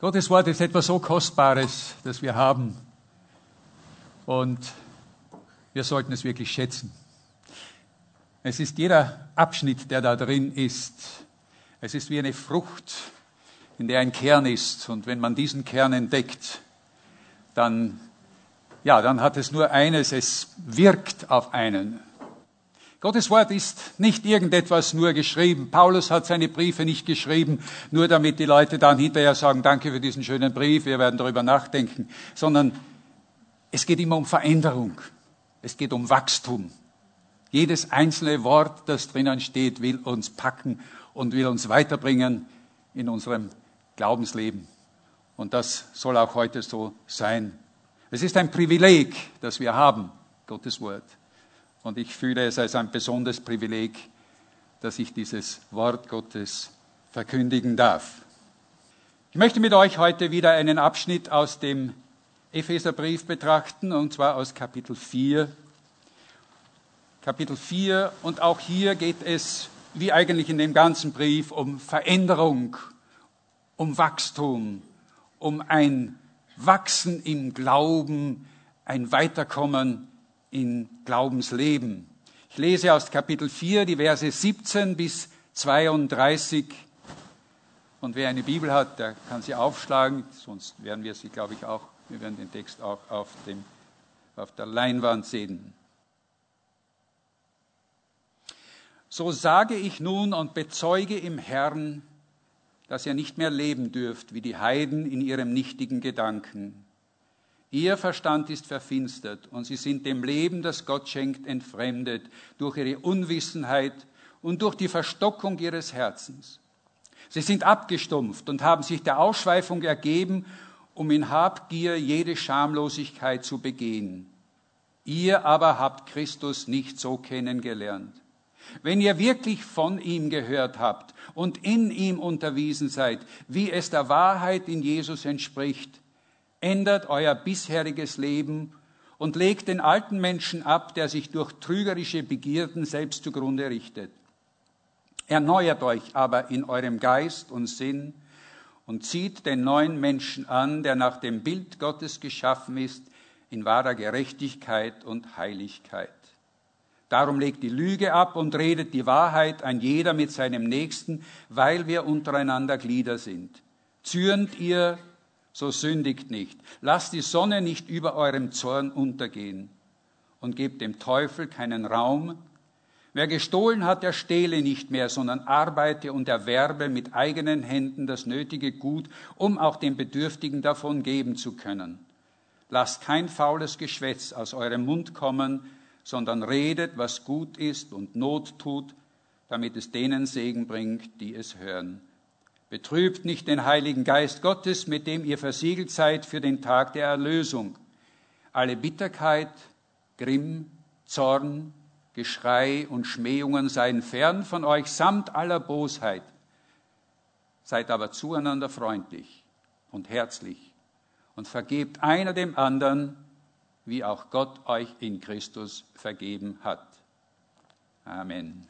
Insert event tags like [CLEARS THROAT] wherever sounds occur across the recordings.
Gottes Wort ist etwas so Kostbares, das wir haben. Und wir sollten es wirklich schätzen. Es ist jeder Abschnitt, der da drin ist. Es ist wie eine Frucht, in der ein Kern ist. Und wenn man diesen Kern entdeckt, dann, ja, dann hat es nur eines, es wirkt auf einen. Gottes Wort ist nicht irgendetwas nur geschrieben. Paulus hat seine Briefe nicht geschrieben, nur damit die Leute dann hinterher sagen, danke für diesen schönen Brief, wir werden darüber nachdenken, sondern es geht immer um Veränderung. Es geht um Wachstum. Jedes einzelne Wort, das drinnen steht, will uns packen und will uns weiterbringen in unserem Glaubensleben. Und das soll auch heute so sein. Es ist ein Privileg, das wir haben, Gottes Wort. Und ich fühle es als ein besonderes Privileg, dass ich dieses Wort Gottes verkündigen darf. Ich möchte mit euch heute wieder einen Abschnitt aus dem Epheserbrief betrachten, und zwar aus Kapitel 4. Kapitel 4, und auch hier geht es, wie eigentlich in dem ganzen Brief, um Veränderung, um Wachstum, um ein Wachsen im Glauben, ein Weiterkommen in Glaubensleben. Ich lese aus Kapitel 4 die Verse 17 bis 32. Und wer eine Bibel hat, der kann sie aufschlagen, sonst werden wir sie, glaube ich, auch, wir werden den Text auch auf, dem, auf der Leinwand sehen. So sage ich nun und bezeuge im Herrn, dass ihr nicht mehr leben dürft wie die Heiden in ihrem nichtigen Gedanken Ihr Verstand ist verfinstert und sie sind dem Leben, das Gott schenkt, entfremdet durch ihre Unwissenheit und durch die Verstockung ihres Herzens. Sie sind abgestumpft und haben sich der Ausschweifung ergeben, um in Habgier jede Schamlosigkeit zu begehen. Ihr aber habt Christus nicht so kennengelernt. Wenn ihr wirklich von ihm gehört habt und in ihm unterwiesen seid, wie es der Wahrheit in Jesus entspricht, ändert euer bisheriges Leben und legt den alten Menschen ab, der sich durch trügerische Begierden selbst zugrunde richtet. Erneuert euch aber in eurem Geist und Sinn und zieht den neuen Menschen an, der nach dem Bild Gottes geschaffen ist, in wahrer Gerechtigkeit und Heiligkeit. Darum legt die Lüge ab und redet die Wahrheit ein jeder mit seinem Nächsten, weil wir untereinander Glieder sind. Zürnt ihr so sündigt nicht. Lasst die Sonne nicht über eurem Zorn untergehen und gebt dem Teufel keinen Raum. Wer gestohlen hat, der stehle nicht mehr, sondern arbeite und erwerbe mit eigenen Händen das nötige Gut, um auch den Bedürftigen davon geben zu können. Lasst kein faules Geschwätz aus eurem Mund kommen, sondern redet, was gut ist und Not tut, damit es denen Segen bringt, die es hören. Betrübt nicht den Heiligen Geist Gottes, mit dem ihr versiegelt seid für den Tag der Erlösung. Alle Bitterkeit, Grimm, Zorn, Geschrei und Schmähungen seien fern von euch samt aller Bosheit. Seid aber zueinander freundlich und herzlich und vergebt einer dem anderen, wie auch Gott euch in Christus vergeben hat. Amen.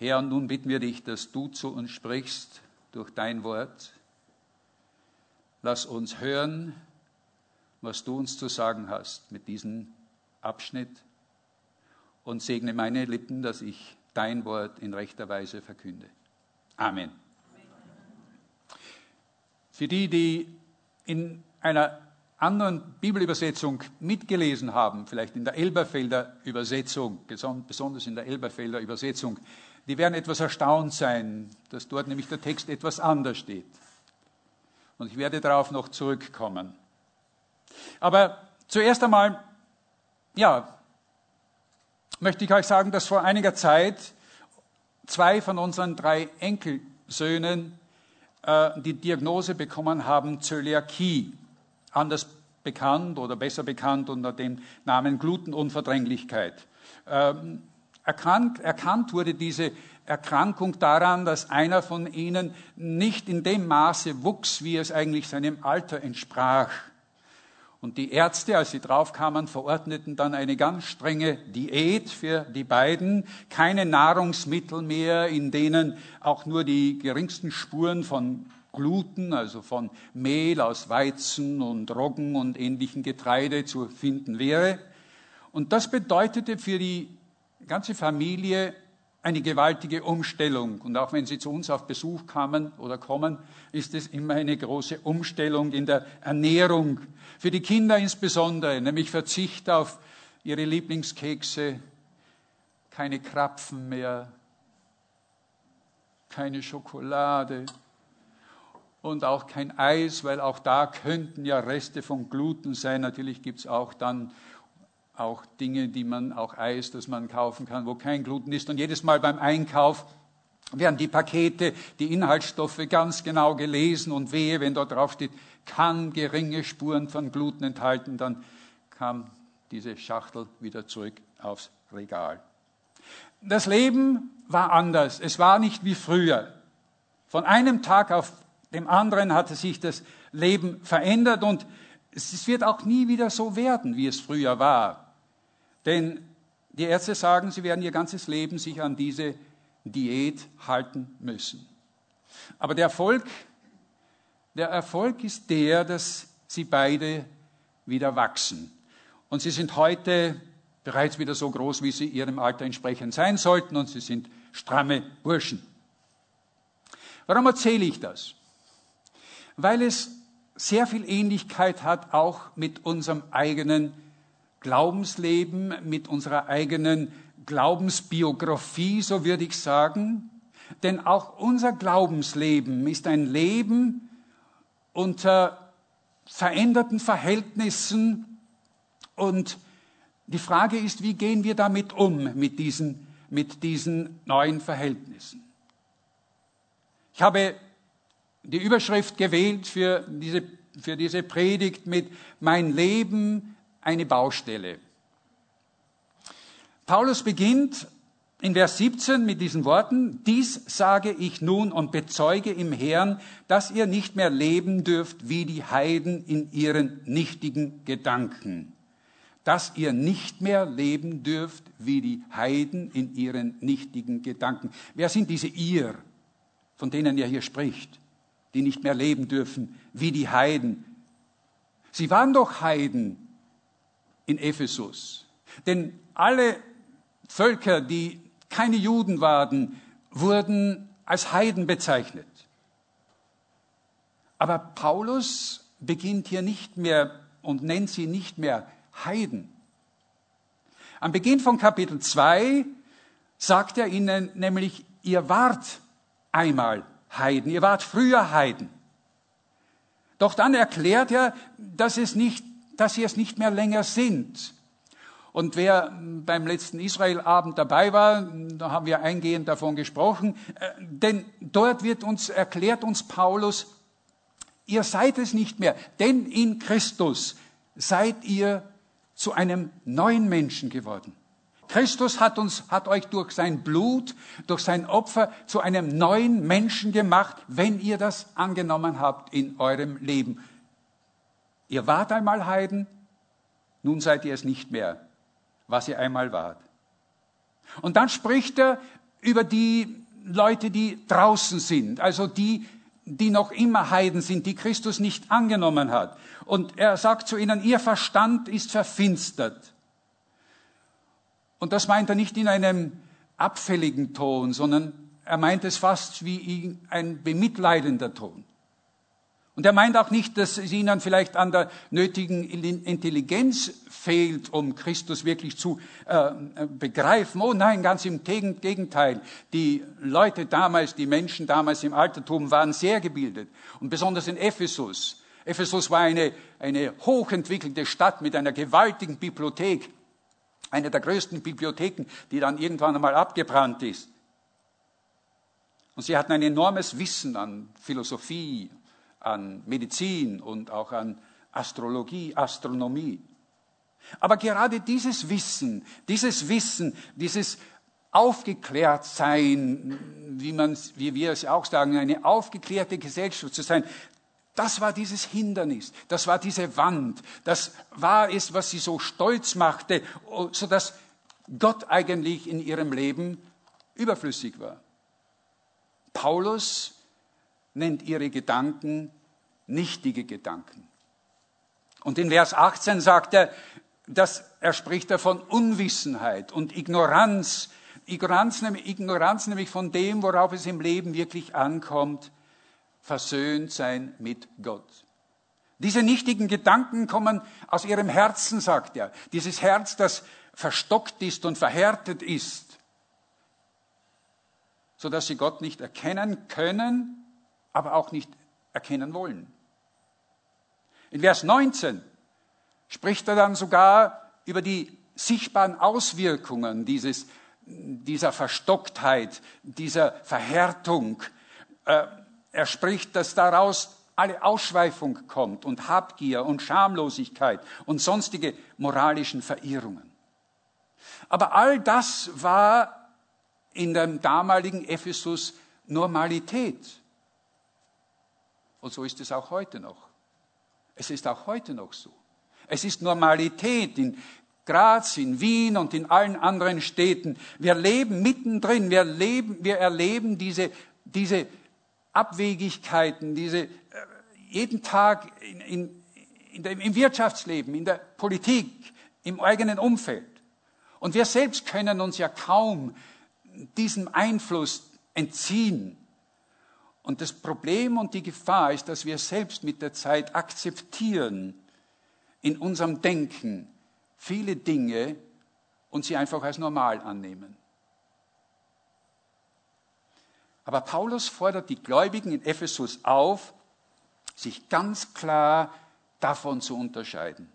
Herr, nun bitten wir dich, dass du zu uns sprichst durch dein Wort. Lass uns hören, was du uns zu sagen hast mit diesem Abschnitt und segne meine Lippen, dass ich dein Wort in rechter Weise verkünde. Amen. Für die, die in einer anderen Bibelübersetzung mitgelesen haben, vielleicht in der Elberfelder Übersetzung, besonders in der Elberfelder Übersetzung, die werden etwas erstaunt sein, dass dort nämlich der Text etwas anders steht. Und ich werde darauf noch zurückkommen. Aber zuerst einmal, ja, möchte ich euch sagen, dass vor einiger Zeit zwei von unseren drei Enkelsöhnen äh, die Diagnose bekommen haben, Zöliakie, anders bekannt oder besser bekannt unter dem Namen Glutenunverdränglichkeit. Ähm, Erkannt, erkannt wurde diese Erkrankung daran, dass einer von ihnen nicht in dem Maße wuchs, wie es eigentlich seinem Alter entsprach. Und die Ärzte, als sie draufkamen, verordneten dann eine ganz strenge Diät für die beiden. Keine Nahrungsmittel mehr, in denen auch nur die geringsten Spuren von Gluten, also von Mehl aus Weizen und Roggen und ähnlichen Getreide zu finden wäre. Und das bedeutete für die ganze Familie eine gewaltige Umstellung. Und auch wenn Sie zu uns auf Besuch kamen oder kommen, ist es immer eine große Umstellung in der Ernährung. Für die Kinder insbesondere, nämlich Verzicht auf ihre Lieblingskekse, keine Krapfen mehr, keine Schokolade und auch kein Eis, weil auch da könnten ja Reste von Gluten sein. Natürlich gibt es auch dann auch Dinge, die man, auch Eis, das man kaufen kann, wo kein Gluten ist. Und jedes Mal beim Einkauf werden die Pakete, die Inhaltsstoffe ganz genau gelesen und wehe, wenn dort drauf steht, kann geringe Spuren von Gluten enthalten, dann kam diese Schachtel wieder zurück aufs Regal. Das Leben war anders. Es war nicht wie früher. Von einem Tag auf dem anderen hatte sich das Leben verändert und es wird auch nie wieder so werden, wie es früher war. Denn die Ärzte sagen, sie werden ihr ganzes Leben sich an diese Diät halten müssen. Aber der Erfolg, der Erfolg ist der, dass sie beide wieder wachsen. Und sie sind heute bereits wieder so groß, wie sie ihrem Alter entsprechend sein sollten, und sie sind stramme Burschen. Warum erzähle ich das? Weil es sehr viel Ähnlichkeit hat auch mit unserem eigenen Glaubensleben, mit unserer eigenen Glaubensbiografie, so würde ich sagen. Denn auch unser Glaubensleben ist ein Leben unter veränderten Verhältnissen und die Frage ist, wie gehen wir damit um, mit diesen, mit diesen neuen Verhältnissen? Ich habe die Überschrift gewählt für diese, für diese Predigt mit Mein Leben eine Baustelle. Paulus beginnt in Vers 17 mit diesen Worten, dies sage ich nun und bezeuge im Herrn, dass ihr nicht mehr leben dürft wie die Heiden in ihren nichtigen Gedanken. Dass ihr nicht mehr leben dürft wie die Heiden in ihren nichtigen Gedanken. Wer sind diese ihr, von denen er hier spricht, die nicht mehr leben dürfen wie die Heiden? Sie waren doch Heiden in Ephesus. Denn alle Völker, die keine Juden waren, wurden als Heiden bezeichnet. Aber Paulus beginnt hier nicht mehr und nennt sie nicht mehr Heiden. Am Beginn von Kapitel 2 sagt er ihnen nämlich, ihr wart einmal Heiden, ihr wart früher Heiden. Doch dann erklärt er, dass es nicht dass sie es nicht mehr länger sind. Und wer beim letzten Israelabend dabei war, da haben wir eingehend davon gesprochen, äh, denn dort wird uns, erklärt uns Paulus, ihr seid es nicht mehr, denn in Christus seid ihr zu einem neuen Menschen geworden. Christus hat uns, hat euch durch sein Blut, durch sein Opfer zu einem neuen Menschen gemacht, wenn ihr das angenommen habt in eurem Leben. Ihr wart einmal Heiden, nun seid ihr es nicht mehr, was ihr einmal wart. Und dann spricht er über die Leute, die draußen sind, also die, die noch immer Heiden sind, die Christus nicht angenommen hat. Und er sagt zu ihnen, ihr Verstand ist verfinstert. Und das meint er nicht in einem abfälligen Ton, sondern er meint es fast wie ein bemitleidender Ton. Und er meint auch nicht, dass es ihnen vielleicht an der nötigen Intelligenz fehlt, um Christus wirklich zu äh, begreifen. Oh nein, ganz im Gegenteil. Die Leute damals, die Menschen damals im Altertum waren sehr gebildet. Und besonders in Ephesus. Ephesus war eine, eine hochentwickelte Stadt mit einer gewaltigen Bibliothek. Eine der größten Bibliotheken, die dann irgendwann einmal abgebrannt ist. Und sie hatten ein enormes Wissen an Philosophie, an Medizin und auch an Astrologie, Astronomie. Aber gerade dieses Wissen, dieses Wissen, dieses Aufgeklärtsein, wie, man, wie wir es auch sagen, eine aufgeklärte Gesellschaft zu sein, Das war dieses Hindernis, das war diese Wand, das war es, was sie so stolz machte, sodass Gott eigentlich in ihrem Leben überflüssig war. Paulus nennt ihre Gedanken nichtige Gedanken. Und in Vers 18 sagt er, dass er spricht er von Unwissenheit und Ignoranz, Ignoranz, Ignoranz nämlich von dem, worauf es im Leben wirklich ankommt, versöhnt sein mit Gott. Diese nichtigen Gedanken kommen aus ihrem Herzen, sagt er. Dieses Herz, das verstockt ist und verhärtet ist, sodass sie Gott nicht erkennen können, aber auch nicht erkennen wollen. In Vers 19 spricht er dann sogar über die sichtbaren Auswirkungen dieses, dieser Verstocktheit, dieser Verhärtung. Äh, er spricht, dass daraus alle Ausschweifung kommt und Habgier und Schamlosigkeit und sonstige moralischen Verirrungen. Aber all das war in dem damaligen Ephesus Normalität. Und so ist es auch heute noch. Es ist auch heute noch so. Es ist Normalität in Graz, in Wien und in allen anderen Städten. Wir leben mittendrin, wir, leben, wir erleben diese, diese Abwegigkeiten, diese, äh, jeden Tag in, in, in der, im Wirtschaftsleben, in der Politik, im eigenen Umfeld. Und wir selbst können uns ja kaum diesem Einfluss entziehen. Und das Problem und die Gefahr ist, dass wir selbst mit der Zeit akzeptieren in unserem Denken viele Dinge und sie einfach als normal annehmen. Aber Paulus fordert die Gläubigen in Ephesus auf, sich ganz klar davon zu unterscheiden.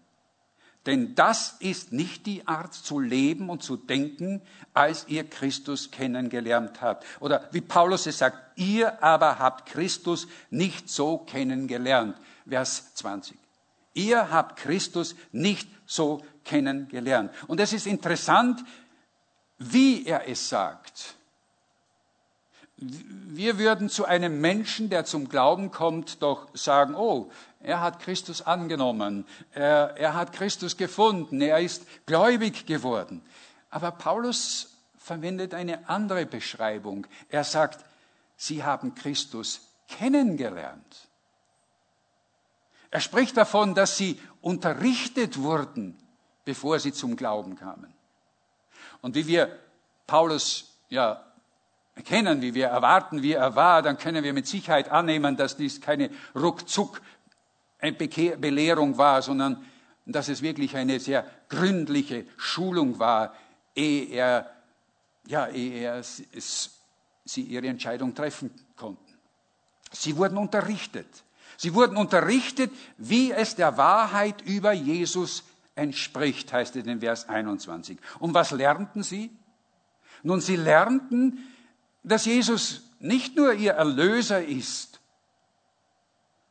Denn das ist nicht die Art zu leben und zu denken, als ihr Christus kennengelernt habt. Oder wie Paulus es sagt, ihr aber habt Christus nicht so kennengelernt. Vers 20. Ihr habt Christus nicht so kennengelernt. Und es ist interessant, wie er es sagt. Wir würden zu einem Menschen, der zum Glauben kommt, doch sagen, oh, er hat Christus angenommen, er, er hat Christus gefunden, er ist gläubig geworden. Aber Paulus verwendet eine andere Beschreibung. Er sagt, sie haben Christus kennengelernt. Er spricht davon, dass sie unterrichtet wurden, bevor sie zum Glauben kamen. Und wie wir Paulus ja kennen, wie wir erwarten, wie er war, dann können wir mit Sicherheit annehmen, dass dies keine ruckzuck Belehrung war, sondern dass es wirklich eine sehr gründliche Schulung war, ehe er, ja, ehe er es, sie ihre Entscheidung treffen konnten. Sie wurden unterrichtet. Sie wurden unterrichtet, wie es der Wahrheit über Jesus entspricht, heißt es in Vers 21. Und was lernten sie? Nun, sie lernten, dass Jesus nicht nur ihr Erlöser ist,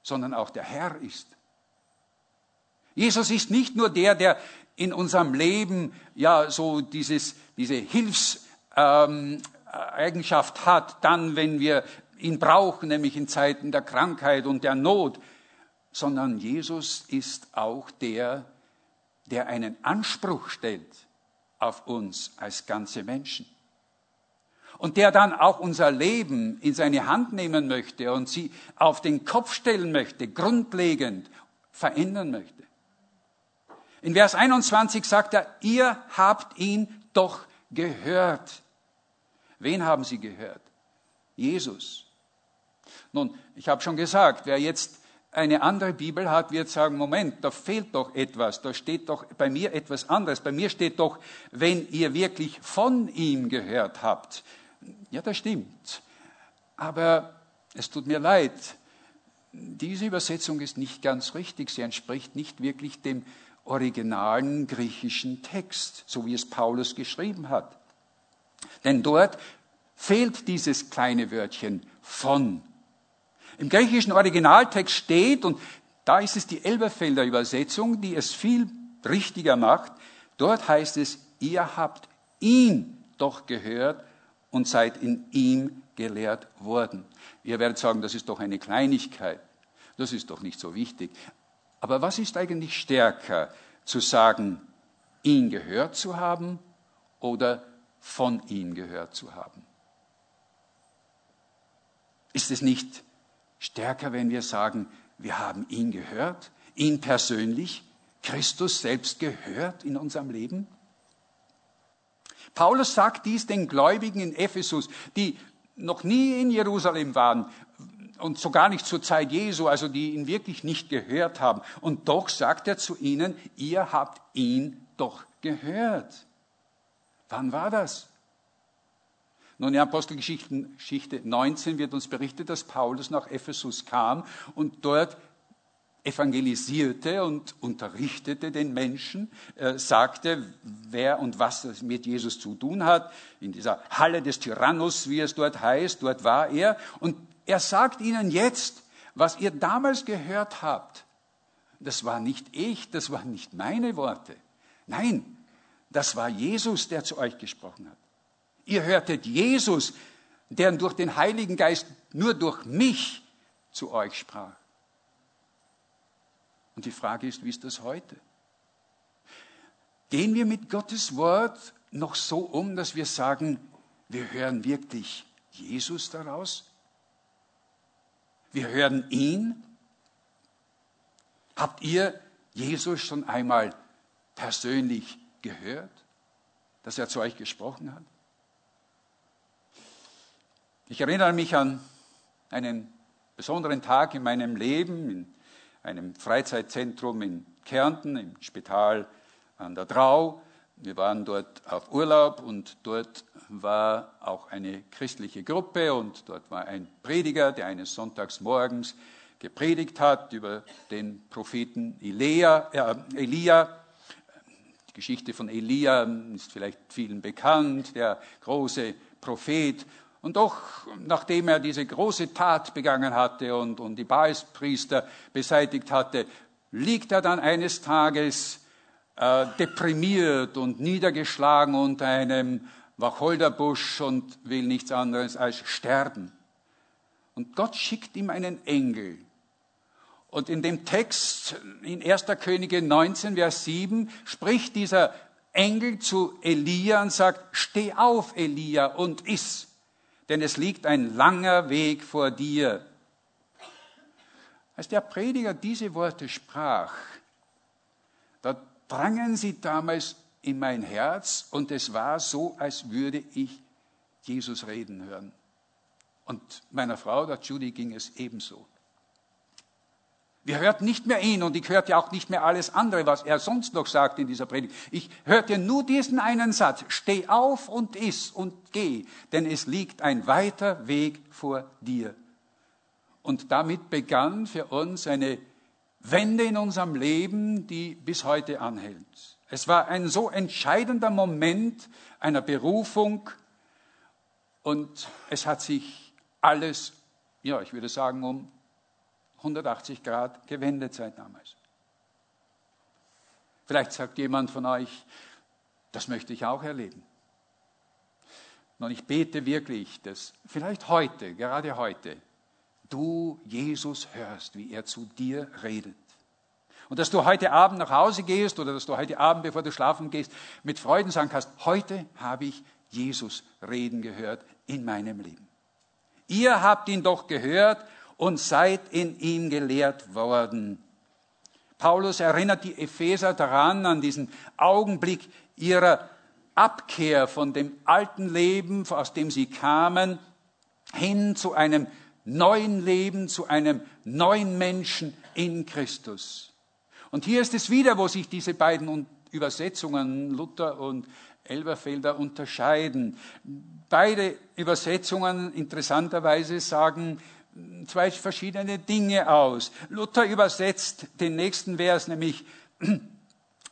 sondern auch der Herr ist. Jesus ist nicht nur der, der in unserem Leben ja so dieses, diese Hilfseigenschaft ähm, hat, dann, wenn wir ihn brauchen, nämlich in Zeiten der Krankheit und der Not, sondern Jesus ist auch der, der einen Anspruch stellt auf uns als ganze Menschen und der dann auch unser Leben in seine Hand nehmen möchte und sie auf den Kopf stellen möchte, grundlegend verändern möchte. In Vers 21 sagt er, ihr habt ihn doch gehört. Wen haben sie gehört? Jesus. Nun, ich habe schon gesagt, wer jetzt eine andere Bibel hat, wird sagen, Moment, da fehlt doch etwas, da steht doch bei mir etwas anderes. Bei mir steht doch, wenn ihr wirklich von ihm gehört habt. Ja, das stimmt. Aber es tut mir leid, diese Übersetzung ist nicht ganz richtig. Sie entspricht nicht wirklich dem originalen griechischen Text, so wie es Paulus geschrieben hat. Denn dort fehlt dieses kleine Wörtchen von. Im griechischen Originaltext steht, und da ist es die Elberfelder Übersetzung, die es viel richtiger macht, dort heißt es, ihr habt ihn doch gehört und seid in ihm gelehrt worden. Ihr werdet sagen, das ist doch eine Kleinigkeit. Das ist doch nicht so wichtig. Aber was ist eigentlich stärker, zu sagen, ihn gehört zu haben oder von ihm gehört zu haben? Ist es nicht stärker, wenn wir sagen, wir haben ihn gehört, ihn persönlich, Christus selbst gehört in unserem Leben? Paulus sagt dies den Gläubigen in Ephesus, die noch nie in Jerusalem waren und sogar nicht zur Zeit Jesu, also die ihn wirklich nicht gehört haben. Und doch sagt er zu ihnen, ihr habt ihn doch gehört. Wann war das? Nun, in Apostelgeschichte 19 wird uns berichtet, dass Paulus nach Ephesus kam und dort evangelisierte und unterrichtete den Menschen, äh, sagte, wer und was es mit Jesus zu tun hat. In dieser Halle des Tyrannus, wie es dort heißt, dort war er. Und er sagt ihnen jetzt, was ihr damals gehört habt, das war nicht ich, das waren nicht meine Worte. Nein, das war Jesus, der zu euch gesprochen hat. Ihr hörtet Jesus, der durch den Heiligen Geist nur durch mich zu euch sprach. Und die Frage ist, wie ist das heute? Gehen wir mit Gottes Wort noch so um, dass wir sagen, wir hören wirklich Jesus daraus? Wir hören ihn? Habt ihr Jesus schon einmal persönlich gehört, dass er zu euch gesprochen hat? Ich erinnere mich an einen besonderen Tag in meinem Leben, in einem Freizeitzentrum in Kärnten, im Spital an der Drau. Wir waren dort auf Urlaub und dort war auch eine christliche Gruppe und dort war ein Prediger, der eines Sonntags morgens gepredigt hat über den Propheten Elia. Äh, Elia. Die Geschichte von Elia ist vielleicht vielen bekannt, der große Prophet. Und doch, nachdem er diese große Tat begangen hatte und, und die Baalspriester beseitigt hatte, liegt er dann eines Tages äh, deprimiert und niedergeschlagen unter einem Wacholderbusch und will nichts anderes als sterben. Und Gott schickt ihm einen Engel. Und in dem Text in 1. Könige 19, Vers 7 spricht dieser Engel zu Elia und sagt, steh auf, Elia, und iss denn es liegt ein langer Weg vor dir. Als der Prediger diese Worte sprach, da drangen sie damals in mein Herz und es war so, als würde ich Jesus reden hören. Und meiner Frau, der Judy, ging es ebenso. Wir hörten nicht mehr ihn und ich hörte auch nicht mehr alles andere, was er sonst noch sagt in dieser Predigt. Ich hörte nur diesen einen Satz, steh auf und iss und geh, denn es liegt ein weiter Weg vor dir. Und damit begann für uns eine Wende in unserem Leben, die bis heute anhält. Es war ein so entscheidender Moment einer Berufung und es hat sich alles, ja, ich würde sagen, um 180 Grad gewendet seit damals. Vielleicht sagt jemand von euch, das möchte ich auch erleben. Und ich bete wirklich, dass vielleicht heute, gerade heute, du Jesus hörst, wie er zu dir redet. Und dass du heute Abend nach Hause gehst oder dass du heute Abend, bevor du schlafen gehst, mit Freuden sagen kannst, heute habe ich Jesus reden gehört in meinem Leben. Ihr habt ihn doch gehört und seid in ihm gelehrt worden. Paulus erinnert die Epheser daran, an diesen Augenblick ihrer Abkehr von dem alten Leben, aus dem sie kamen, hin zu einem neuen Leben, zu einem neuen Menschen in Christus. Und hier ist es wieder, wo sich diese beiden Übersetzungen, Luther und Elberfelder, unterscheiden. Beide Übersetzungen interessanterweise sagen, zwei verschiedene Dinge aus. Luther übersetzt den nächsten Vers nämlich, [CLEARS THROAT]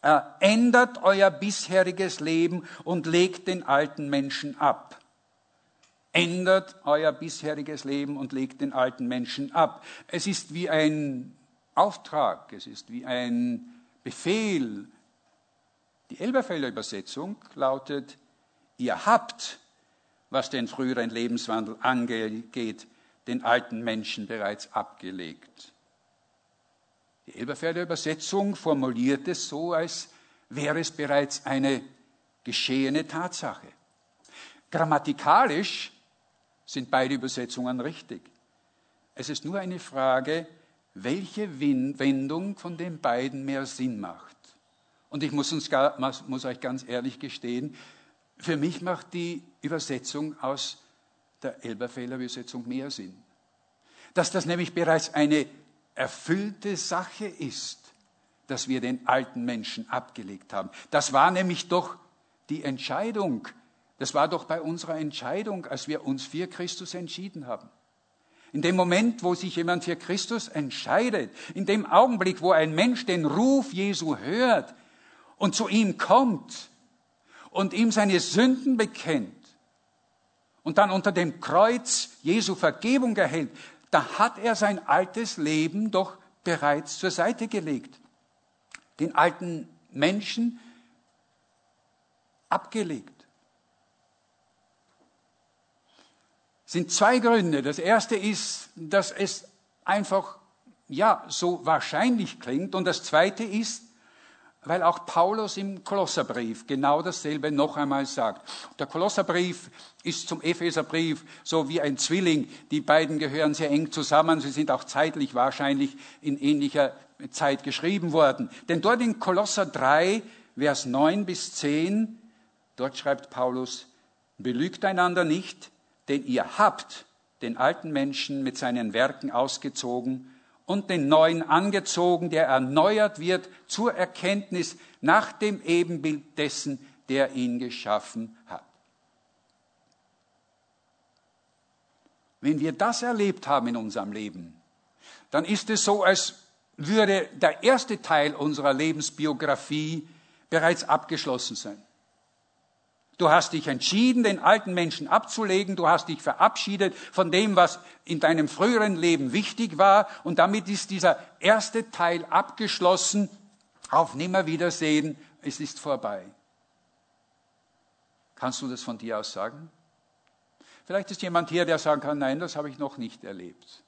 äh, ändert euer bisheriges Leben und legt den alten Menschen ab. Ändert euer bisheriges Leben und legt den alten Menschen ab. Es ist wie ein Auftrag, es ist wie ein Befehl. Die Elberfelder Übersetzung lautet, ihr habt, was den früheren Lebenswandel angeht, den alten Menschen bereits abgelegt. Die Elberfelder Übersetzung formuliert es so, als wäre es bereits eine geschehene Tatsache. Grammatikalisch sind beide Übersetzungen richtig. Es ist nur eine Frage, welche Wendung von den beiden mehr Sinn macht. Und ich muss, uns, muss euch ganz ehrlich gestehen, für mich macht die Übersetzung aus der Elberfelder Übersetzung mehr Sinn. Dass das nämlich bereits eine erfüllte Sache ist, dass wir den alten Menschen abgelegt haben. Das war nämlich doch die Entscheidung. Das war doch bei unserer Entscheidung, als wir uns für Christus entschieden haben. In dem Moment, wo sich jemand für Christus entscheidet, in dem Augenblick, wo ein Mensch den Ruf Jesu hört und zu ihm kommt und ihm seine Sünden bekennt und dann unter dem Kreuz Jesu Vergebung erhält, da hat er sein altes Leben doch bereits zur Seite gelegt. Den alten Menschen abgelegt. sind zwei Gründe. Das erste ist, dass es einfach, ja, so wahrscheinlich klingt. Und das zweite ist, weil auch Paulus im Kolosserbrief genau dasselbe noch einmal sagt. Der Kolosserbrief ist zum Epheserbrief so wie ein Zwilling. Die beiden gehören sehr eng zusammen. Sie sind auch zeitlich wahrscheinlich in ähnlicher Zeit geschrieben worden. Denn dort in Kolosser 3, Vers 9 bis 10, dort schreibt Paulus, belügt einander nicht, denn ihr habt den alten Menschen mit seinen Werken ausgezogen und den neuen angezogen, der erneuert wird zur Erkenntnis nach dem Ebenbild dessen, der ihn geschaffen hat. Wenn wir das erlebt haben in unserem Leben, dann ist es so, als würde der erste Teil unserer Lebensbiografie bereits abgeschlossen sein. Du hast dich entschieden, den alten Menschen abzulegen. Du hast dich verabschiedet von dem, was in deinem früheren Leben wichtig war. Und damit ist dieser erste Teil abgeschlossen. Auf Nimmerwiedersehen. Es ist vorbei. Kannst du das von dir aus sagen? Vielleicht ist jemand hier, der sagen kann, nein, das habe ich noch nicht erlebt.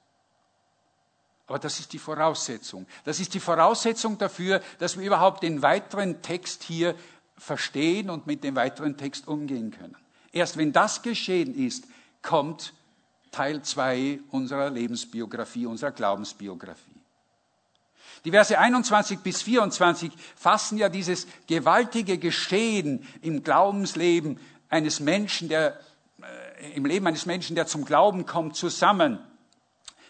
Aber das ist die Voraussetzung. Das ist die Voraussetzung dafür, dass wir überhaupt den weiteren Text hier verstehen und mit dem weiteren Text umgehen können. Erst wenn das geschehen ist, kommt Teil 2 unserer Lebensbiografie, unserer Glaubensbiografie. Die Verse 21 bis 24 fassen ja dieses gewaltige Geschehen im Glaubensleben eines Menschen, der, äh, im Leben eines Menschen, der zum Glauben kommt, zusammen.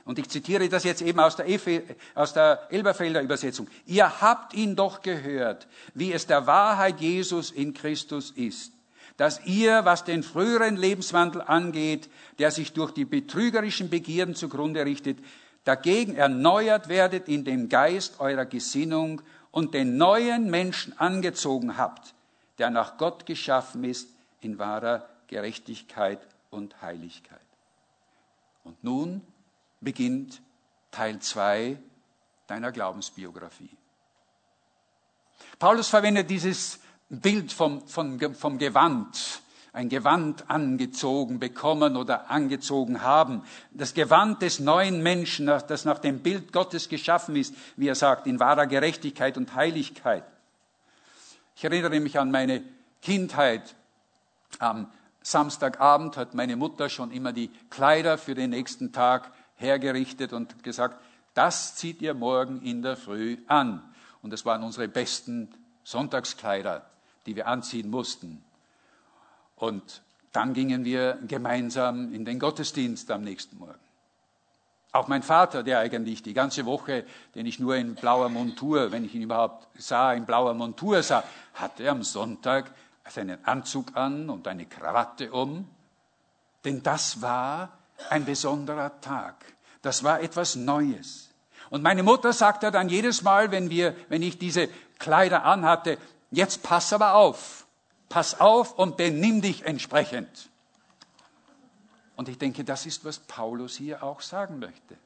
Und ich zitiere das jetzt eben aus der, Efe, aus der Elberfelder Übersetzung. Ihr habt ihn doch gehört, wie es der Wahrheit Jesus in Christus ist, dass ihr, was den früheren Lebenswandel angeht, der sich durch die betrügerischen Begierden zugrunde richtet, dagegen erneuert werdet in dem Geist eurer Gesinnung und den neuen Menschen angezogen habt, der nach Gott geschaffen ist in wahrer Gerechtigkeit und Heiligkeit. Und nun beginnt Teil 2 deiner Glaubensbiografie. Paulus verwendet dieses Bild vom, vom, vom Gewand, ein Gewand angezogen bekommen oder angezogen haben. Das Gewand des neuen Menschen, das nach dem Bild Gottes geschaffen ist, wie er sagt, in wahrer Gerechtigkeit und Heiligkeit. Ich erinnere mich an meine Kindheit. Am Samstagabend hat meine Mutter schon immer die Kleider für den nächsten Tag hergerichtet und gesagt, das zieht ihr morgen in der Früh an. Und das waren unsere besten Sonntagskleider, die wir anziehen mussten. Und dann gingen wir gemeinsam in den Gottesdienst am nächsten Morgen. Auch mein Vater, der eigentlich die ganze Woche, den ich nur in blauer Montur, wenn ich ihn überhaupt sah, in blauer Montur sah, hatte am Sonntag seinen Anzug an und eine Krawatte um. Denn das war ein besonderer Tag. Das war etwas Neues. Und meine Mutter sagte dann jedes Mal, wenn wir, wenn ich diese Kleider anhatte, jetzt pass aber auf. Pass auf und benimm dich entsprechend. Und ich denke, das ist, was Paulus hier auch sagen möchte.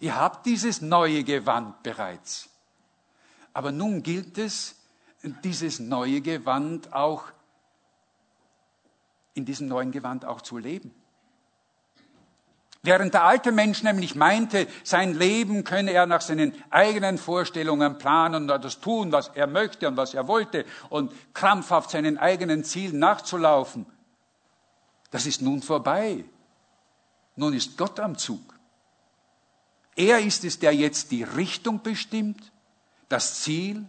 Ihr habt dieses neue Gewand bereits. Aber nun gilt es, dieses neue Gewand auch, in diesem neuen Gewand auch zu leben. Während der alte Mensch nämlich meinte, sein Leben könne er nach seinen eigenen Vorstellungen planen und das tun, was er möchte und was er wollte und krampfhaft seinen eigenen Zielen nachzulaufen, das ist nun vorbei. Nun ist Gott am Zug. Er ist es, der jetzt die Richtung bestimmt, das Ziel,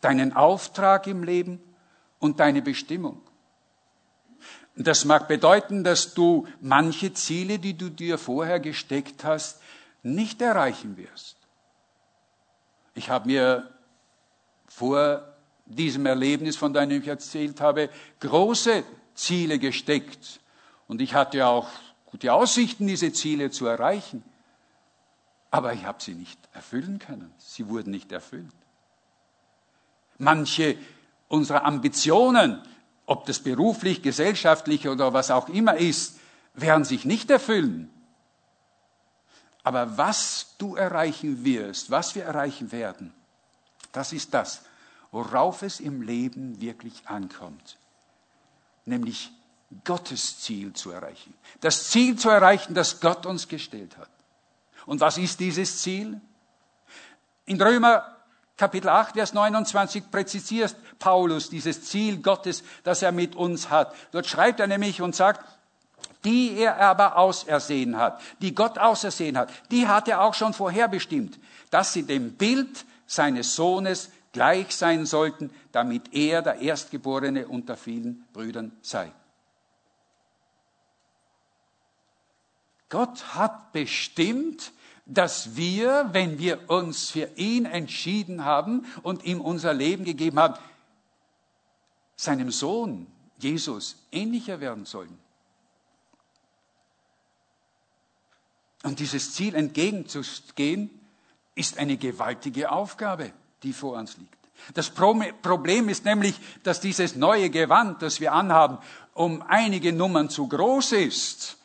deinen Auftrag im Leben und deine Bestimmung. Das mag bedeuten, dass du manche Ziele, die du dir vorher gesteckt hast, nicht erreichen wirst. Ich habe mir vor diesem Erlebnis, von dem ich erzählt habe, große Ziele gesteckt. Und ich hatte auch gute Aussichten, diese Ziele zu erreichen. Aber ich habe sie nicht erfüllen können. Sie wurden nicht erfüllt. Manche unserer Ambitionen, ob das beruflich, gesellschaftlich oder was auch immer ist, werden sich nicht erfüllen. Aber was du erreichen wirst, was wir erreichen werden, das ist das, worauf es im Leben wirklich ankommt. Nämlich Gottes Ziel zu erreichen. Das Ziel zu erreichen, das Gott uns gestellt hat. Und was ist dieses Ziel? In Römer Kapitel 8, Vers 29 präzisiert Paulus dieses Ziel Gottes, das er mit uns hat. Dort schreibt er nämlich und sagt, die er aber ausersehen hat, die Gott ausersehen hat, die hat er auch schon vorherbestimmt, dass sie dem Bild seines Sohnes gleich sein sollten, damit er der Erstgeborene unter vielen Brüdern sei. Gott hat bestimmt, dass wir, wenn wir uns für ihn entschieden haben und ihm unser Leben gegeben haben, seinem Sohn Jesus ähnlicher werden sollen. Und dieses Ziel entgegenzugehen, ist eine gewaltige Aufgabe, die vor uns liegt. Das Problem ist nämlich, dass dieses neue Gewand, das wir anhaben, um einige Nummern zu groß ist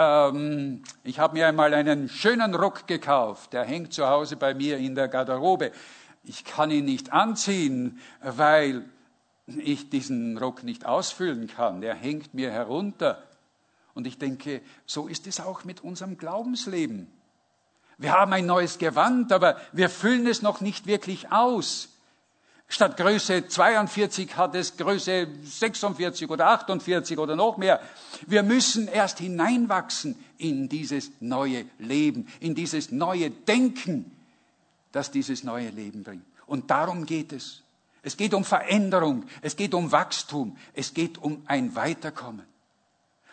ähm, ich habe mir einmal einen schönen Rock gekauft, der hängt zu Hause bei mir in der Garderobe. Ich kann ihn nicht anziehen, weil ich diesen Rock nicht ausfüllen kann. Der hängt mir herunter. Und ich denke, so ist es auch mit unserem Glaubensleben. Wir haben ein neues Gewand, aber wir füllen es noch nicht wirklich aus. Statt Größe 42 hat es Größe 46 oder 48 oder noch mehr. Wir müssen erst hineinwachsen in dieses neue Leben, in dieses neue Denken, das dieses neue Leben bringt. Und darum geht es. Es geht um Veränderung, es geht um Wachstum, es geht um ein Weiterkommen.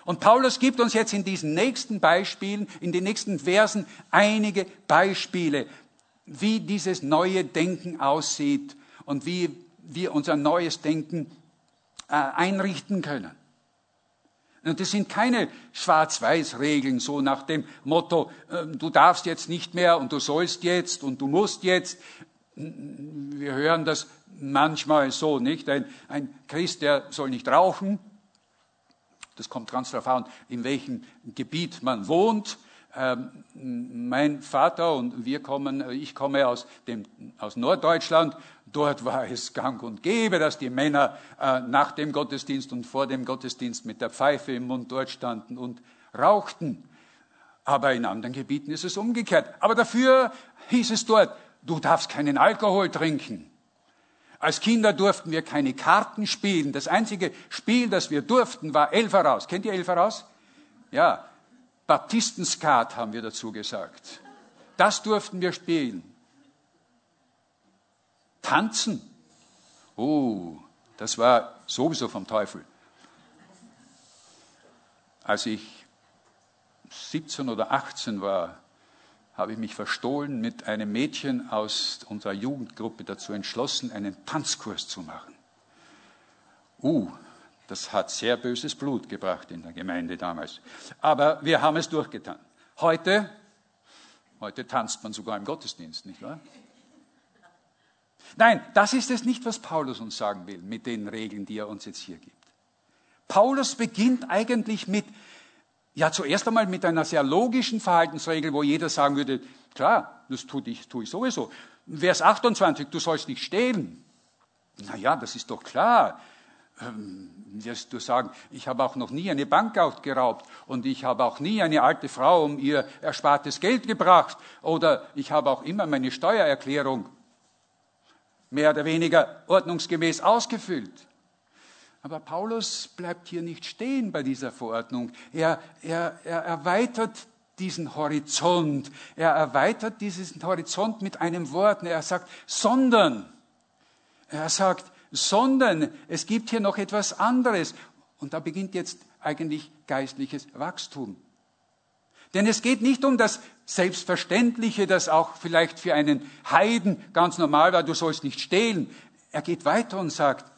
Und Paulus gibt uns jetzt in diesen nächsten Beispielen, in den nächsten Versen einige Beispiele, wie dieses neue Denken aussieht und wie wir unser neues Denken äh, einrichten können. Und das sind keine Schwarz-Weiß-Regeln, so nach dem Motto, äh, du darfst jetzt nicht mehr und du sollst jetzt und du musst jetzt. Wir hören das manchmal so, nicht? Ein, ein Christ, der soll nicht rauchen. Das kommt ganz darauf an, in welchem Gebiet man wohnt. Ähm, mein Vater und wir kommen, ich komme aus, dem, aus Norddeutschland. Dort war es gang und gäbe, dass die Männer äh, nach dem Gottesdienst und vor dem Gottesdienst mit der Pfeife im Mund dort standen und rauchten. Aber in anderen Gebieten ist es umgekehrt. Aber dafür hieß es dort, du darfst keinen Alkohol trinken. Als Kinder durften wir keine Karten spielen. Das einzige Spiel, das wir durften, war Elfer Kennt ihr Elfer Ja, Baptistenskat haben wir dazu gesagt. Das durften wir spielen. Tanzen. Oh, das war sowieso vom Teufel. Als ich 17 oder 18 war, habe ich mich verstohlen mit einem Mädchen aus unserer Jugendgruppe dazu entschlossen, einen Tanzkurs zu machen. Uh, das hat sehr böses Blut gebracht in der Gemeinde damals. Aber wir haben es durchgetan. Heute, heute tanzt man sogar im Gottesdienst, nicht wahr? Nein, das ist es nicht, was Paulus uns sagen will mit den Regeln, die er uns jetzt hier gibt. Paulus beginnt eigentlich mit, ja, zuerst einmal mit einer sehr logischen Verhaltensregel, wo jeder sagen würde, klar, das tue ich, tue ich sowieso. Vers 28, du sollst nicht stehlen. Na ja, das ist doch klar. Ähm, wirst du sagen, ich habe auch noch nie eine Bank ausgeraubt und ich habe auch nie eine alte Frau um ihr erspartes Geld gebracht oder ich habe auch immer meine Steuererklärung mehr oder weniger ordnungsgemäß ausgefüllt. Aber Paulus bleibt hier nicht stehen bei dieser Verordnung. Er, er, er erweitert diesen Horizont. Er erweitert diesen Horizont mit einem Wort. Er sagt, sondern. Er sagt, sondern es gibt hier noch etwas anderes. Und da beginnt jetzt eigentlich geistliches Wachstum. Denn es geht nicht um das Selbstverständliche, das auch vielleicht für einen Heiden ganz normal war, du sollst nicht stehlen. Er geht weiter und sagt,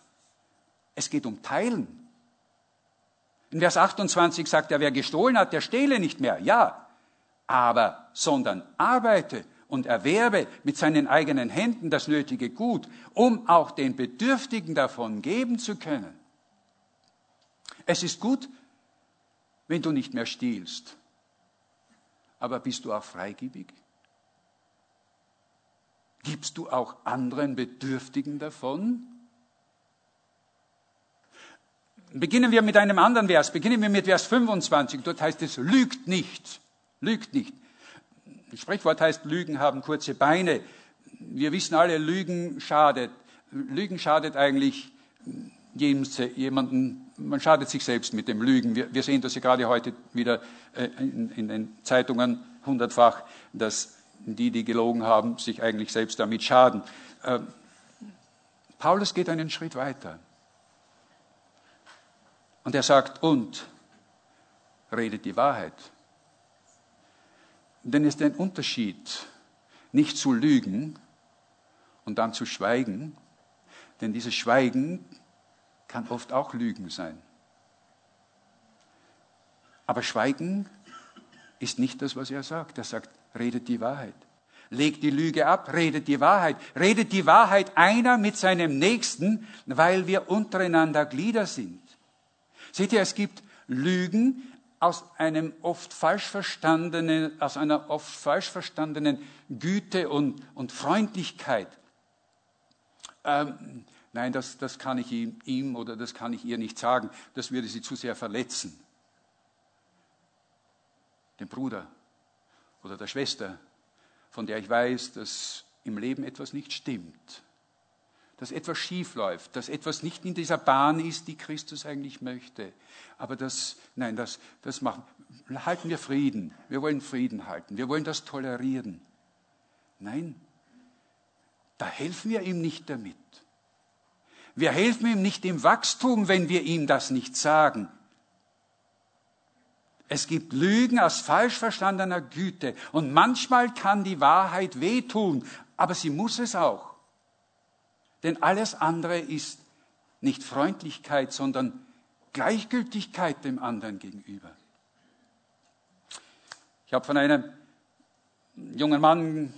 es geht um Teilen. In Vers 28 sagt er, wer gestohlen hat, der stehle nicht mehr. Ja, aber, sondern arbeite und erwerbe mit seinen eigenen Händen das nötige Gut, um auch den Bedürftigen davon geben zu können. Es ist gut, wenn du nicht mehr stiehlst. Aber bist du auch freigebig? Gibst du auch anderen Bedürftigen davon? Beginnen wir mit einem anderen Vers. Beginnen wir mit Vers 25. Dort heißt es, lügt nicht. Lügt nicht. Das Sprichwort heißt, Lügen haben kurze Beine. Wir wissen alle, Lügen schadet. Lügen schadet eigentlich jemanden, man schadet sich selbst mit dem Lügen. Wir, wir sehen das ja gerade heute wieder äh, in, in den Zeitungen hundertfach, dass die, die gelogen haben, sich eigentlich selbst damit schaden. Äh, Paulus geht einen Schritt weiter. Und er sagt, und redet die Wahrheit. Denn es ist ein Unterschied, nicht zu lügen und dann zu schweigen, denn dieses Schweigen kann oft auch Lügen sein. Aber Schweigen ist nicht das, was er sagt. Er sagt, redet die Wahrheit. Legt die Lüge ab, redet die Wahrheit. Redet die Wahrheit einer mit seinem Nächsten, weil wir untereinander Glieder sind. Seht ihr, es gibt Lügen, aus einem oft falsch verstandenen, aus einer oft falsch verstandenen Güte und, und Freundlichkeit. Ähm, nein, das, das kann ich ihm, ihm oder das kann ich ihr nicht sagen. Das würde sie zu sehr verletzen. Den Bruder oder der Schwester, von der ich weiß, dass im Leben etwas nicht stimmt dass etwas schief läuft, dass etwas nicht in dieser Bahn ist, die Christus eigentlich möchte. Aber das, nein, das, das machen, halten wir Frieden. Wir wollen Frieden halten. Wir wollen das tolerieren. Nein, da helfen wir ihm nicht damit. Wir helfen ihm nicht im Wachstum, wenn wir ihm das nicht sagen. Es gibt Lügen aus falsch verstandener Güte und manchmal kann die Wahrheit wehtun, aber sie muss es auch. Denn alles andere ist nicht Freundlichkeit, sondern Gleichgültigkeit dem anderen gegenüber. Ich habe von einem jungen Mann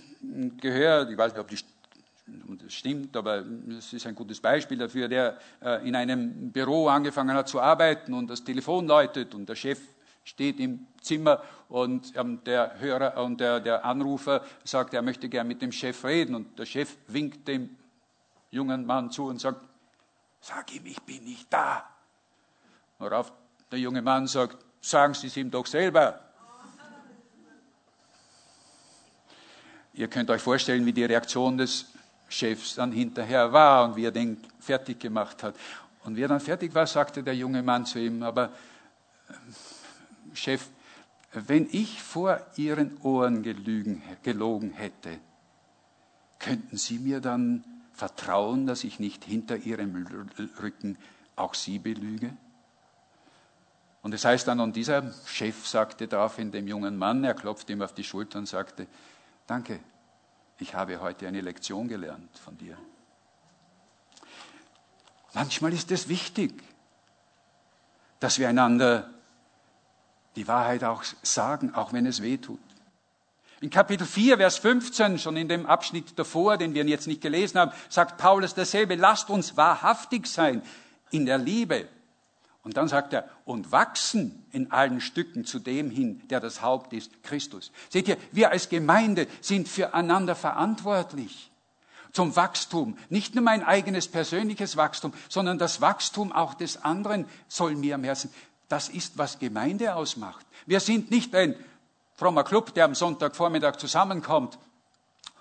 gehört, ich weiß nicht, ob das stimmt, aber es ist ein gutes Beispiel dafür, der äh, in einem Büro angefangen hat zu arbeiten und das Telefon läutet und der Chef steht im Zimmer und ähm, der Hörer und der, der Anrufer sagt, er möchte gern mit dem Chef reden und der Chef winkt dem jungen Mann zu und sagt, sag ihm, ich bin nicht da. Worauf der junge Mann sagt, sagen Sie es ihm doch selber. Ihr könnt euch vorstellen, wie die Reaktion des Chefs dann hinterher war und wie er den fertig gemacht hat. Und wie er dann fertig war, sagte der junge Mann zu ihm, aber äh, Chef, wenn ich vor Ihren Ohren gelogen hätte, könnten Sie mir dann vertrauen, dass ich nicht hinter ihrem Rücken auch sie belüge? Und es heißt dann, und dieser Chef sagte daraufhin dem jungen Mann, er klopfte ihm auf die Schulter und sagte, danke, ich habe heute eine Lektion gelernt von dir. Manchmal ist es wichtig, dass wir einander die Wahrheit auch sagen, auch wenn es weh tut. In Kapitel 4, Vers 15, schon in dem Abschnitt davor, den wir jetzt nicht gelesen haben, sagt Paulus dasselbe, lasst uns wahrhaftig sein in der Liebe. Und dann sagt er, und wachsen in allen Stücken zu dem hin, der das Haupt ist, Christus. Seht ihr, wir als Gemeinde sind füreinander verantwortlich. zum Wachstum. Nicht nur mein eigenes persönliches Wachstum, sondern das Wachstum auch des anderen soll mir am Herzen. Das ist, was Gemeinde ausmacht. Wir sind nicht ein frommer Club, der am Sonntagvormittag zusammenkommt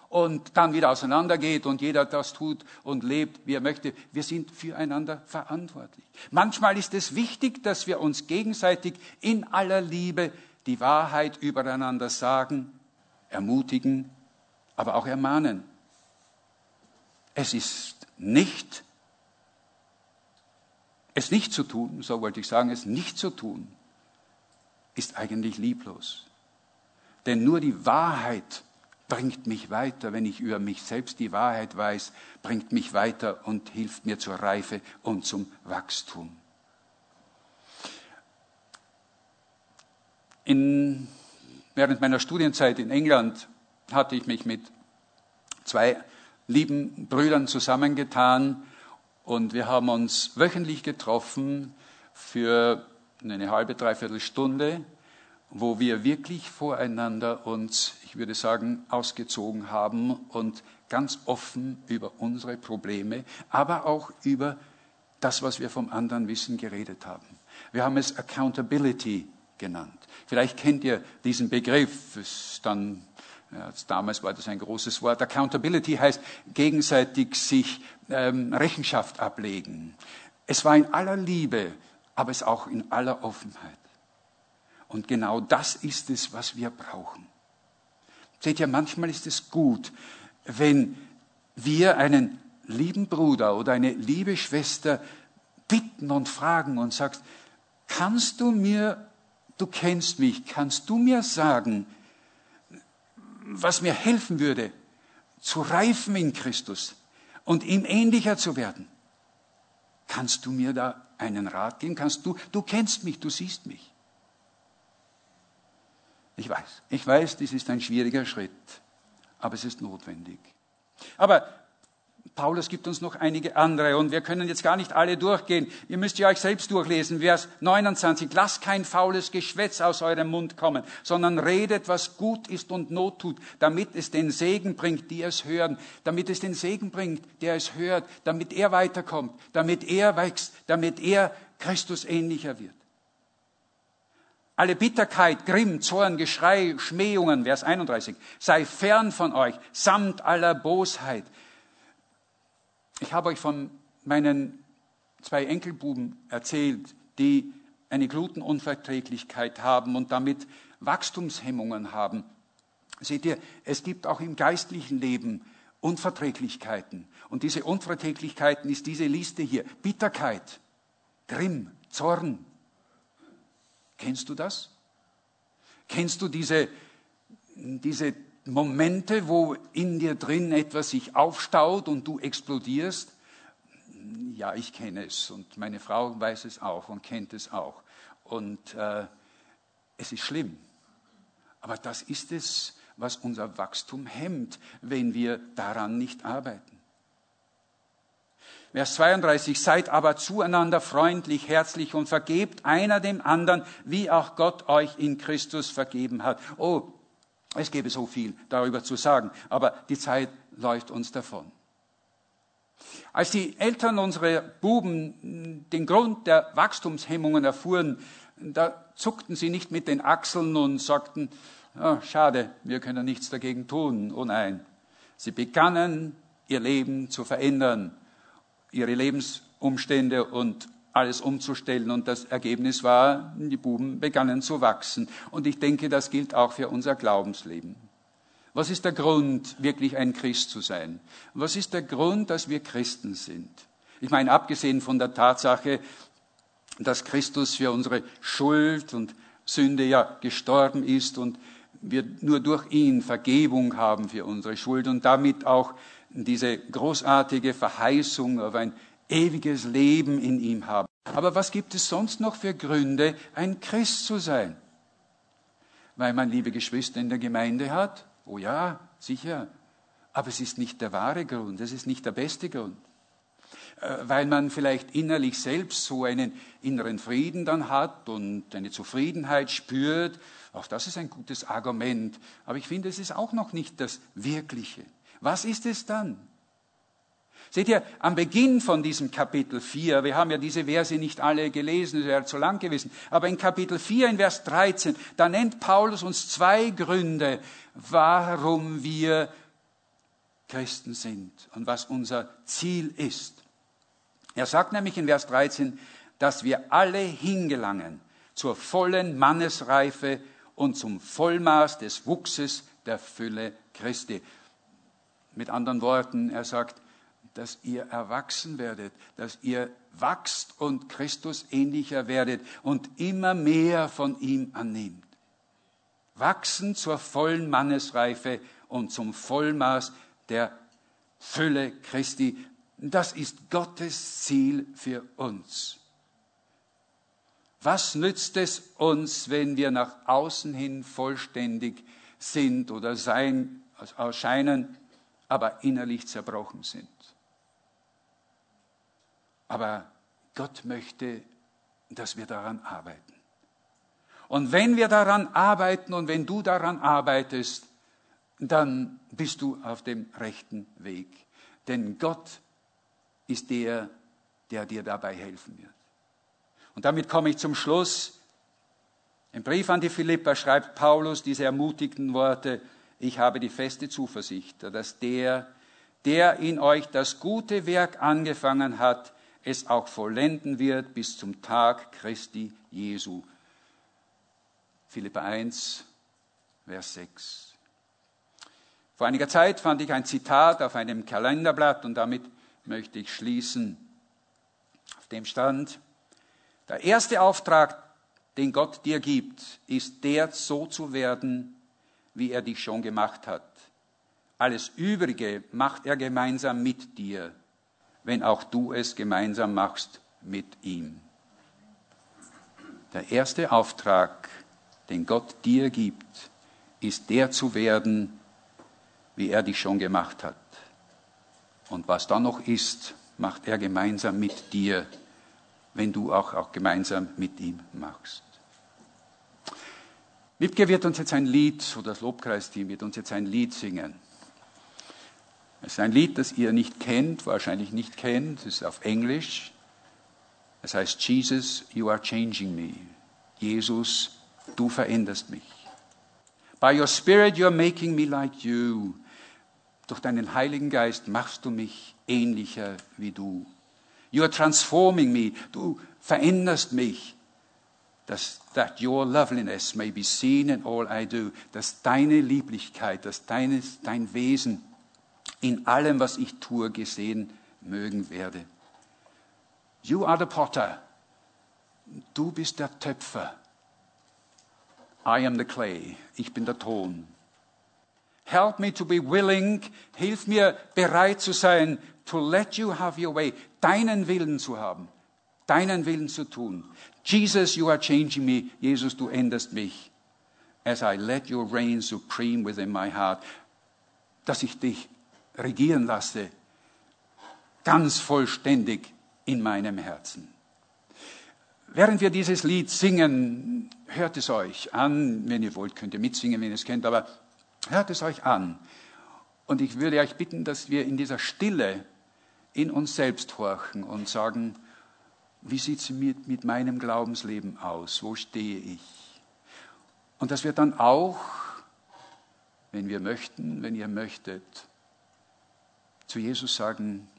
und dann wieder auseinandergeht und jeder das tut und lebt, wie er möchte. Wir sind füreinander verantwortlich. Manchmal ist es wichtig, dass wir uns gegenseitig in aller Liebe die Wahrheit übereinander sagen, ermutigen, aber auch ermahnen. Es ist nicht, es nicht zu tun, so wollte ich sagen, es nicht zu tun, ist eigentlich lieblos. Denn nur die Wahrheit bringt mich weiter, wenn ich über mich selbst die Wahrheit weiß, bringt mich weiter und hilft mir zur Reife und zum Wachstum. In, während meiner Studienzeit in England hatte ich mich mit zwei lieben Brüdern zusammengetan und wir haben uns wöchentlich getroffen für eine halbe, dreiviertel Stunde wo wir wirklich voreinander uns, ich würde sagen, ausgezogen haben und ganz offen über unsere Probleme, aber auch über das, was wir vom anderen wissen, geredet haben. Wir haben es Accountability genannt. Vielleicht kennt ihr diesen Begriff. Es dann, ja, damals war das ein großes Wort. Accountability heißt gegenseitig sich ähm, Rechenschaft ablegen. Es war in aller Liebe, aber es auch in aller Offenheit. Und genau das ist es, was wir brauchen. Seht ihr, manchmal ist es gut, wenn wir einen lieben Bruder oder eine liebe Schwester bitten und fragen und sagst, kannst du mir, du kennst mich, kannst du mir sagen, was mir helfen würde, zu reifen in Christus und ihm ähnlicher zu werden? Kannst du mir da einen Rat geben? Kannst du, du kennst mich, du siehst mich. Ich weiß, ich weiß, dies ist ein schwieriger Schritt, aber es ist notwendig. Aber Paulus gibt uns noch einige andere und wir können jetzt gar nicht alle durchgehen. Ihr müsst ja euch selbst durchlesen. Vers 29. Lasst kein faules Geschwätz aus eurem Mund kommen, sondern redet, was gut ist und Not tut, damit es den Segen bringt, die es hören, damit es den Segen bringt, der es hört, damit er weiterkommt, damit er wächst, damit er Christus ähnlicher wird. Alle Bitterkeit, Grimm, Zorn, Geschrei, Schmähungen, Vers 31, sei fern von euch, samt aller Bosheit. Ich habe euch von meinen zwei Enkelbuben erzählt, die eine Glutenunverträglichkeit haben und damit Wachstumshemmungen haben. Seht ihr, es gibt auch im geistlichen Leben Unverträglichkeiten. Und diese Unverträglichkeiten ist diese Liste hier. Bitterkeit, Grimm, Zorn, Kennst du das? Kennst du diese, diese Momente, wo in dir drin etwas sich aufstaut und du explodierst? Ja, ich kenne es und meine Frau weiß es auch und kennt es auch. Und äh, es ist schlimm. Aber das ist es, was unser Wachstum hemmt, wenn wir daran nicht arbeiten. Vers 32, seid aber zueinander freundlich, herzlich und vergebt einer dem anderen, wie auch Gott euch in Christus vergeben hat. Oh, es gäbe so viel darüber zu sagen, aber die Zeit läuft uns davon. Als die Eltern unserer Buben den Grund der Wachstumshemmungen erfuhren, da zuckten sie nicht mit den Achseln und sagten, oh, schade, wir können nichts dagegen tun. Oh nein. Sie begannen, ihr Leben zu verändern ihre Lebensumstände und alles umzustellen. Und das Ergebnis war, die Buben begannen zu wachsen. Und ich denke, das gilt auch für unser Glaubensleben. Was ist der Grund, wirklich ein Christ zu sein? Was ist der Grund, dass wir Christen sind? Ich meine, abgesehen von der Tatsache, dass Christus für unsere Schuld und Sünde ja gestorben ist und wir nur durch ihn Vergebung haben für unsere Schuld und damit auch diese großartige Verheißung auf ein ewiges Leben in ihm haben. Aber was gibt es sonst noch für Gründe, ein Christ zu sein? Weil man liebe Geschwister in der Gemeinde hat? Oh ja, sicher. Aber es ist nicht der wahre Grund, es ist nicht der beste Grund. Äh, weil man vielleicht innerlich selbst so einen inneren Frieden dann hat und eine Zufriedenheit spürt. Auch das ist ein gutes Argument. Aber ich finde, es ist auch noch nicht das Wirkliche. Was ist es dann? Seht ihr, am Beginn von diesem Kapitel 4, wir haben ja diese Verse nicht alle gelesen, das wäre zu lang gewesen, aber in Kapitel 4, in Vers 13, da nennt Paulus uns zwei Gründe, warum wir Christen sind und was unser Ziel ist. Er sagt nämlich in Vers 13, dass wir alle hingelangen zur vollen Mannesreife und zum Vollmaß des Wuchses der Fülle Christi. Mit anderen Worten, er sagt, dass ihr erwachsen werdet, dass ihr wachst und Christus ähnlicher werdet und immer mehr von ihm annimmt. Wachsen zur vollen Mannesreife und zum Vollmaß der Fülle Christi. Das ist Gottes Ziel für uns. Was nützt es uns, wenn wir nach außen hin vollständig sind oder sein, erscheinen, aber innerlich zerbrochen sind? Aber Gott möchte, dass wir daran arbeiten. Und wenn wir daran arbeiten und wenn du daran arbeitest, dann bist du auf dem rechten Weg. Denn Gott ist der, der dir dabei helfen wird. Und damit komme ich zum Schluss. Im Brief an die Philippa schreibt Paulus diese ermutigten Worte, ich habe die feste Zuversicht, dass der, der in euch das gute Werk angefangen hat, es auch vollenden wird bis zum Tag Christi Jesu. Philippa 1, Vers 6. Vor einiger Zeit fand ich ein Zitat auf einem Kalenderblatt und damit möchte ich schließen. Auf dem stand, der erste Auftrag, den Gott dir gibt, ist der, so zu werden, wie er dich schon gemacht hat. Alles Übrige macht er gemeinsam mit dir wenn auch du es gemeinsam machst mit ihm. Der erste Auftrag, den Gott dir gibt, ist der zu werden, wie er dich schon gemacht hat. Und was dann noch ist, macht er gemeinsam mit dir, wenn du auch, auch gemeinsam mit ihm machst. Wipke wird uns jetzt ein Lied, oder das Lobpreisteam wird uns jetzt ein Lied singen. Es ist ein Lied, das ihr nicht kennt, wahrscheinlich nicht kennt. Es ist auf Englisch. Es heißt Jesus, you are changing me. Jesus, du veränderst mich. By your Spirit, you are making me like you. Durch deinen Heiligen Geist machst du mich ähnlicher wie du. You are transforming me. Du veränderst mich. Dass, that your loveliness may be seen in all I do. Dass deine Lieblichkeit, dass deines, dein Wesen in allem, was ich tue, gesehen mögen werde. You are the potter. Du bist der Töpfer. I am the clay. Ich bin der Ton. Help me to be willing. Hilf mir bereit zu sein, to let you have your way. Deinen Willen zu haben. Deinen Willen zu tun. Jesus, you are changing me. Jesus, du änderst mich. As I let your reign supreme within my heart. Dass ich dich regieren lasse, ganz vollständig in meinem Herzen. Während wir dieses Lied singen, hört es euch an. Wenn ihr wollt, könnt ihr mitsingen, wenn ihr es kennt, aber hört es euch an. Und ich würde euch bitten, dass wir in dieser Stille in uns selbst horchen und sagen, wie sieht es mit, mit meinem Glaubensleben aus? Wo stehe ich? Und dass wir dann auch, wenn wir möchten, wenn ihr möchtet, zu Jesus sagen,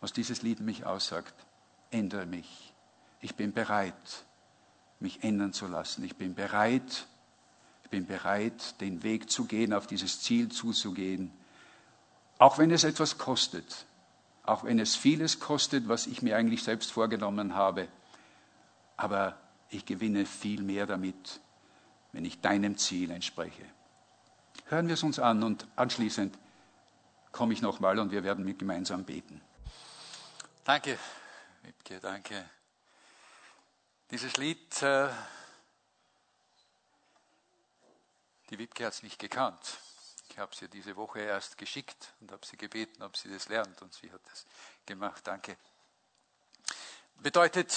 was dieses Lied mich aussagt, ändere mich. Ich bin bereit, mich ändern zu lassen. Ich bin bereit, ich bin bereit, den Weg zu gehen, auf dieses Ziel zuzugehen. Auch wenn es etwas kostet, auch wenn es vieles kostet, was ich mir eigentlich selbst vorgenommen habe. Aber ich gewinne viel mehr damit, wenn ich deinem Ziel entspreche. Hören wir es uns an und anschließend komme ich nochmal und wir werden mit gemeinsam beten. Danke, Wibke, danke. Dieses Lied, äh, die Wibke hat es nicht gekannt. Ich habe sie diese Woche erst geschickt und habe sie gebeten, ob sie das lernt und sie hat das gemacht. Danke. Bedeutet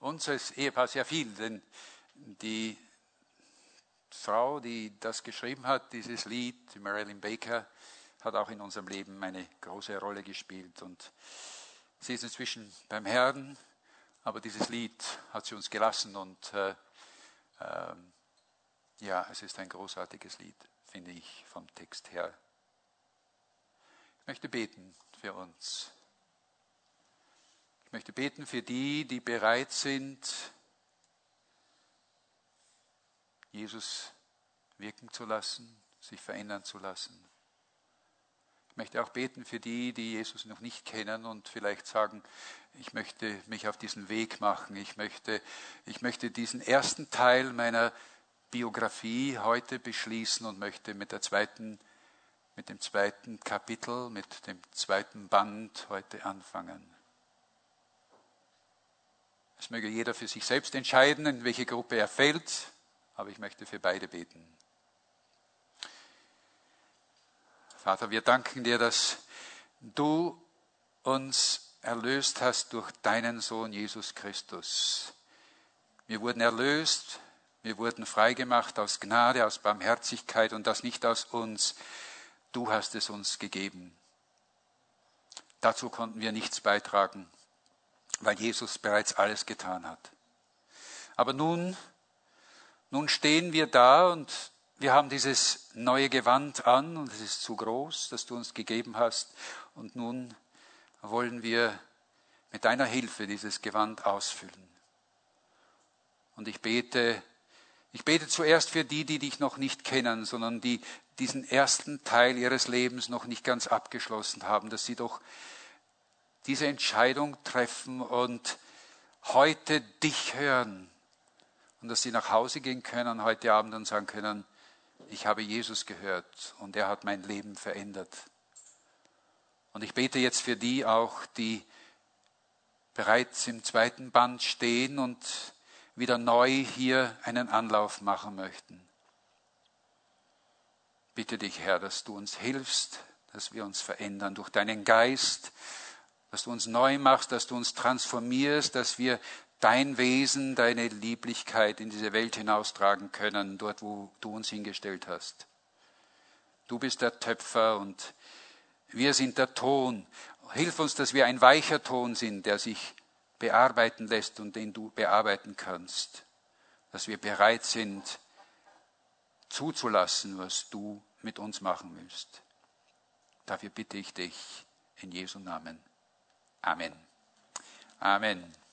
uns als Ehepaar sehr viel, denn die Frau, die das geschrieben hat, dieses Lied, die Marilyn Baker, hat auch in unserem Leben eine große Rolle gespielt. Und sie ist inzwischen beim Herrn, aber dieses Lied hat sie uns gelassen und äh, äh, ja, es ist ein großartiges Lied, finde ich, vom Text her. Ich möchte beten für uns. Ich möchte beten für die, die bereit sind, Jesus wirken zu lassen, sich verändern zu lassen. Ich möchte auch beten für die, die Jesus noch nicht kennen und vielleicht sagen, ich möchte mich auf diesen Weg machen. Ich möchte, ich möchte diesen ersten Teil meiner Biografie heute beschließen und möchte mit der zweiten, mit dem zweiten Kapitel, mit dem zweiten Band heute anfangen. Es möge jeder für sich selbst entscheiden, in welche Gruppe er fällt, aber ich möchte für beide beten. Vater, wir danken dir, dass du uns erlöst hast durch deinen Sohn Jesus Christus. Wir wurden erlöst, wir wurden freigemacht aus Gnade, aus Barmherzigkeit und das nicht aus uns. Du hast es uns gegeben. Dazu konnten wir nichts beitragen, weil Jesus bereits alles getan hat. Aber nun, nun stehen wir da und wir haben dieses neue Gewand an und es ist zu groß, das du uns gegeben hast. Und nun wollen wir mit deiner Hilfe dieses Gewand ausfüllen. Und ich bete, ich bete zuerst für die, die dich noch nicht kennen, sondern die diesen ersten Teil ihres Lebens noch nicht ganz abgeschlossen haben, dass sie doch diese Entscheidung treffen und heute dich hören und dass sie nach Hause gehen können heute Abend und sagen können, ich habe Jesus gehört und er hat mein Leben verändert. Und ich bete jetzt für die auch, die bereits im zweiten Band stehen und wieder neu hier einen Anlauf machen möchten. Bitte dich, Herr, dass du uns hilfst, dass wir uns verändern durch deinen Geist, dass du uns neu machst, dass du uns transformierst, dass wir dein Wesen, deine Lieblichkeit in diese Welt hinaustragen können, dort, wo du uns hingestellt hast. Du bist der Töpfer und wir sind der Ton. Hilf uns, dass wir ein weicher Ton sind, der sich bearbeiten lässt und den du bearbeiten kannst. Dass wir bereit sind, zuzulassen, was du mit uns machen willst. Dafür bitte ich dich in Jesu Namen. Amen. Amen.